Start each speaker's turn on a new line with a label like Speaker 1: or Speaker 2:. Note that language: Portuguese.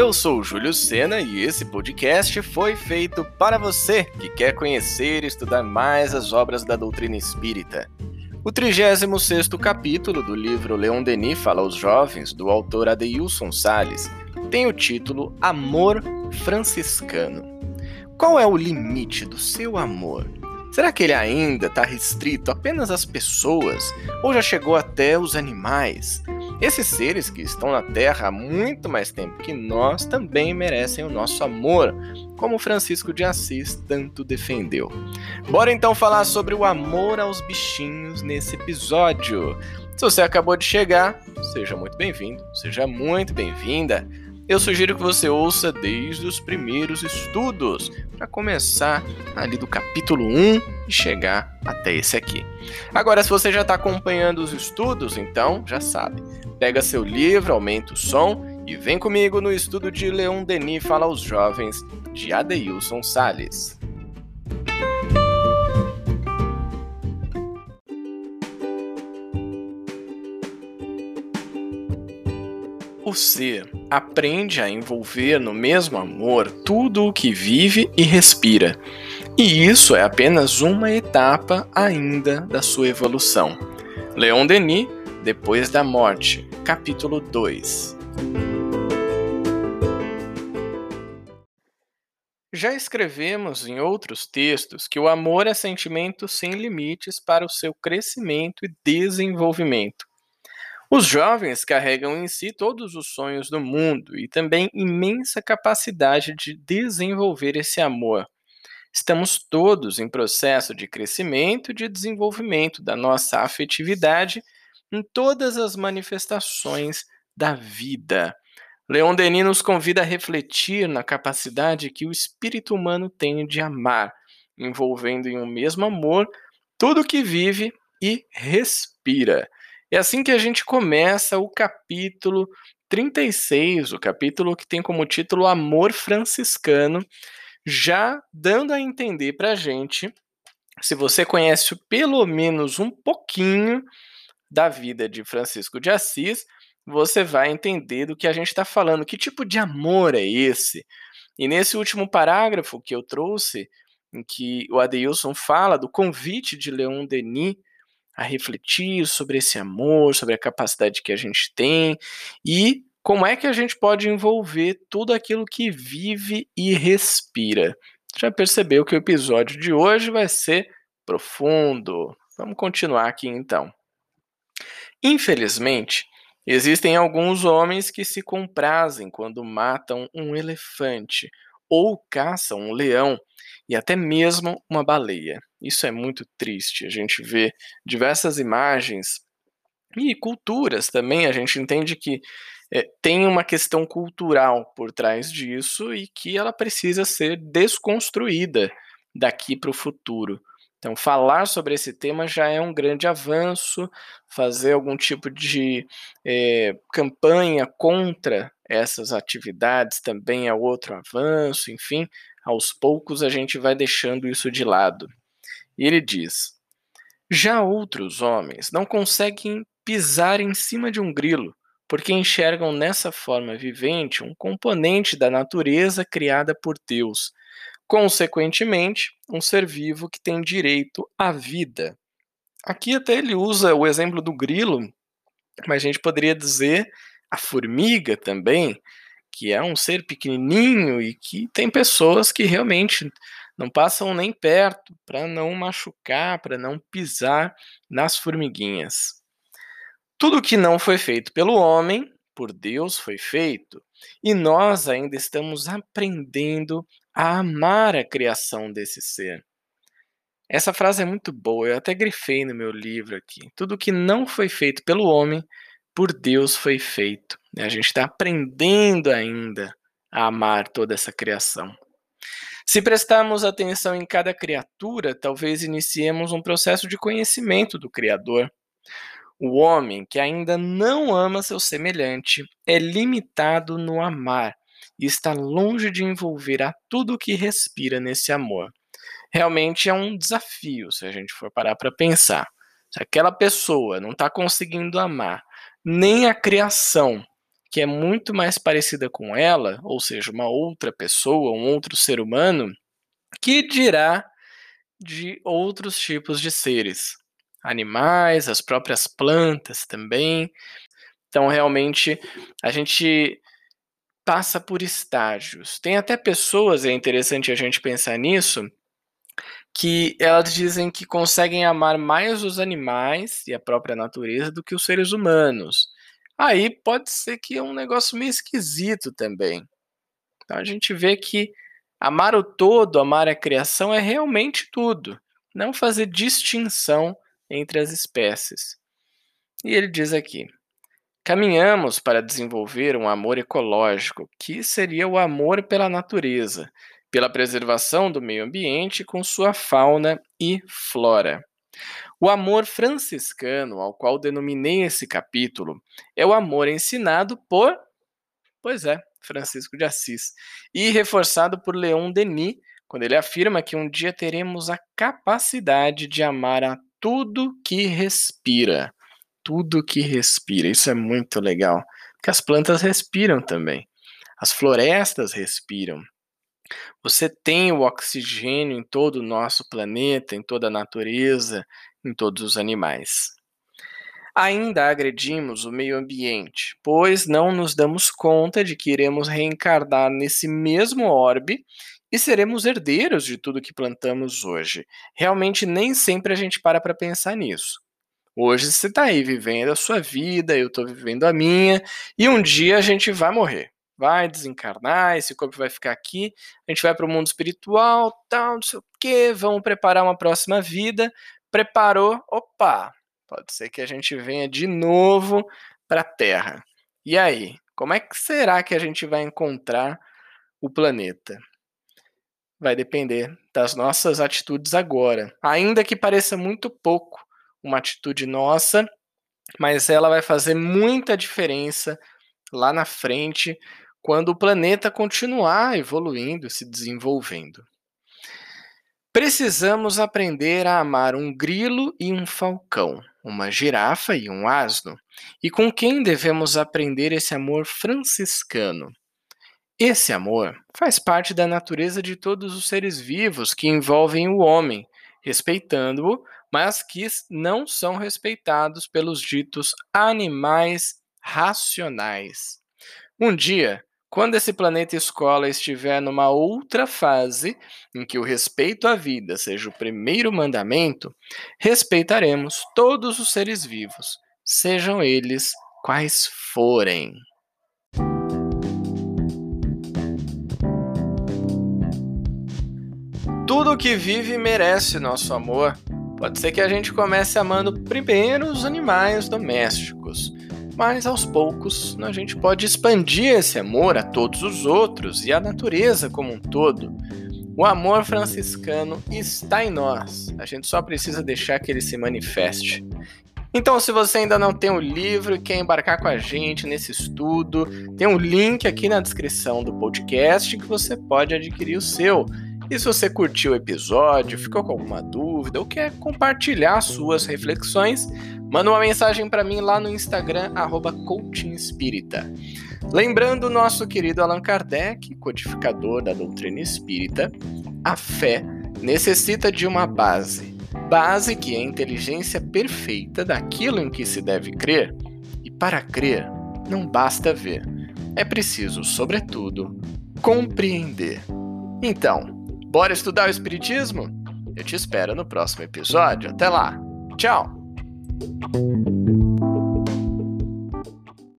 Speaker 1: Eu sou o Júlio Sena e esse podcast foi feito para você que quer conhecer e estudar mais as obras da doutrina espírita. O 36º capítulo do livro Leon Denis Fala aos Jovens, do autor Adeilson Sales, tem o título Amor Franciscano. Qual é o limite do seu amor? Será que ele ainda está restrito apenas às pessoas ou já chegou até os animais? Esses seres que estão na Terra há muito mais tempo que nós também merecem o nosso amor, como Francisco de Assis tanto defendeu. Bora então falar sobre o amor aos bichinhos nesse episódio. Se você acabou de chegar, seja muito bem-vindo, seja muito bem-vinda eu sugiro que você ouça desde os primeiros estudos, para começar ali do capítulo 1 e chegar até esse aqui. Agora, se você já está acompanhando os estudos, então já sabe, pega seu livro, aumenta o som e vem comigo no estudo de Leon Denis Fala aos Jovens, de Adeilson Sales. Ser aprende a envolver no mesmo amor tudo o que vive e respira. E isso é apenas uma etapa ainda da sua evolução. Leon Denis, Depois da Morte, capítulo 2. Já escrevemos em outros textos que o amor é sentimento sem limites para o seu crescimento e desenvolvimento. Os jovens carregam em si todos os sonhos do mundo e também imensa capacidade de desenvolver esse amor. Estamos todos em processo de crescimento e de desenvolvimento da nossa afetividade em todas as manifestações da vida. Leon Denis nos convida a refletir na capacidade que o espírito humano tem de amar, envolvendo em um mesmo amor tudo que vive e respira. É assim que a gente começa o capítulo 36, o capítulo que tem como título Amor Franciscano, já dando a entender para a gente, se você conhece pelo menos um pouquinho da vida de Francisco de Assis, você vai entender do que a gente está falando, que tipo de amor é esse. E nesse último parágrafo que eu trouxe, em que o Adeilson fala do convite de Leon Denis a refletir sobre esse amor, sobre a capacidade que a gente tem e como é que a gente pode envolver tudo aquilo que vive e respira. Já percebeu que o episódio de hoje vai ser profundo. Vamos continuar aqui então. Infelizmente, existem alguns homens que se comprazem quando matam um elefante ou caçam um leão e até mesmo uma baleia. Isso é muito triste. A gente vê diversas imagens e culturas também. A gente entende que é, tem uma questão cultural por trás disso e que ela precisa ser desconstruída daqui para o futuro. Então, falar sobre esse tema já é um grande avanço, fazer algum tipo de é, campanha contra essas atividades também é outro avanço, enfim, aos poucos a gente vai deixando isso de lado. E ele diz: Já outros homens não conseguem pisar em cima de um grilo, porque enxergam nessa forma vivente um componente da natureza criada por Deus, consequentemente, um ser vivo que tem direito à vida. Aqui até ele usa o exemplo do grilo, mas a gente poderia dizer a formiga também, que é um ser pequenininho e que tem pessoas que realmente não passam nem perto para não machucar, para não pisar nas formiguinhas. Tudo que não foi feito pelo homem, por Deus foi feito, e nós ainda estamos aprendendo a amar a criação desse ser. Essa frase é muito boa, eu até grifei no meu livro aqui. Tudo que não foi feito pelo homem, por Deus foi feito. A gente está aprendendo ainda a amar toda essa criação. Se prestarmos atenção em cada criatura, talvez iniciemos um processo de conhecimento do Criador. O homem que ainda não ama seu semelhante é limitado no amar e está longe de envolver a tudo que respira nesse amor. Realmente é um desafio se a gente for parar para pensar. Se aquela pessoa não está conseguindo amar nem a criação que é muito mais parecida com ela, ou seja, uma outra pessoa, um outro ser humano, que dirá de outros tipos de seres, animais, as próprias plantas também. Então, realmente, a gente passa por estágios. Tem até pessoas, é interessante a gente pensar nisso, que elas dizem que conseguem amar mais os animais e a própria natureza do que os seres humanos. Aí pode ser que é um negócio meio esquisito também. Então a gente vê que amar o todo, amar a criação é realmente tudo, não fazer distinção entre as espécies. E ele diz aqui: caminhamos para desenvolver um amor ecológico, que seria o amor pela natureza, pela preservação do meio ambiente com sua fauna e flora. O amor franciscano, ao qual denominei esse capítulo, é o amor ensinado por, pois é, Francisco de Assis, e reforçado por Leon Denis, quando ele afirma que um dia teremos a capacidade de amar a tudo que respira. Tudo que respira. Isso é muito legal, porque as plantas respiram também. As florestas respiram. Você tem o oxigênio em todo o nosso planeta, em toda a natureza, em todos os animais. Ainda agredimos o meio ambiente, pois não nos damos conta de que iremos reencarnar nesse mesmo orbe e seremos herdeiros de tudo que plantamos hoje. Realmente nem sempre a gente para para pensar nisso. Hoje você está aí vivendo a sua vida, eu estou vivendo a minha, e um dia a gente vai morrer vai desencarnar, esse corpo vai ficar aqui, a gente vai para o mundo espiritual, tal, não sei o quê, vamos preparar uma próxima vida. Preparou, opa, pode ser que a gente venha de novo para a Terra. E aí, como é que será que a gente vai encontrar o planeta? Vai depender das nossas atitudes agora. Ainda que pareça muito pouco uma atitude nossa, mas ela vai fazer muita diferença lá na frente quando o planeta continuar evoluindo, se desenvolvendo. Precisamos aprender a amar um grilo e um falcão, uma girafa e um asno. E com quem devemos aprender esse amor franciscano? Esse amor faz parte da natureza de todos os seres vivos que envolvem o homem, respeitando-o, mas que não são respeitados pelos ditos animais racionais. Um dia, quando esse planeta escola estiver numa outra fase, em que o respeito à vida seja o primeiro mandamento, respeitaremos todos os seres vivos, sejam eles quais forem. Tudo que vive merece nosso amor. Pode ser que a gente comece amando primeiro os animais domésticos mas aos poucos a gente pode expandir esse amor a todos os outros e à natureza como um todo. O amor franciscano está em nós, a gente só precisa deixar que ele se manifeste. Então, se você ainda não tem o livro e quer embarcar com a gente nesse estudo, tem um link aqui na descrição do podcast que você pode adquirir o seu. E se você curtiu o episódio, ficou com alguma dúvida ou quer compartilhar suas reflexões, manda uma mensagem para mim lá no Instagram, @coachingespírita. Lembrando o nosso querido Allan Kardec, codificador da doutrina espírita, a fé necessita de uma base. Base que é a inteligência perfeita daquilo em que se deve crer. E para crer, não basta ver. É preciso, sobretudo, compreender. Então, Bora estudar o Espiritismo? Eu te espero no próximo episódio. Até lá! Tchau!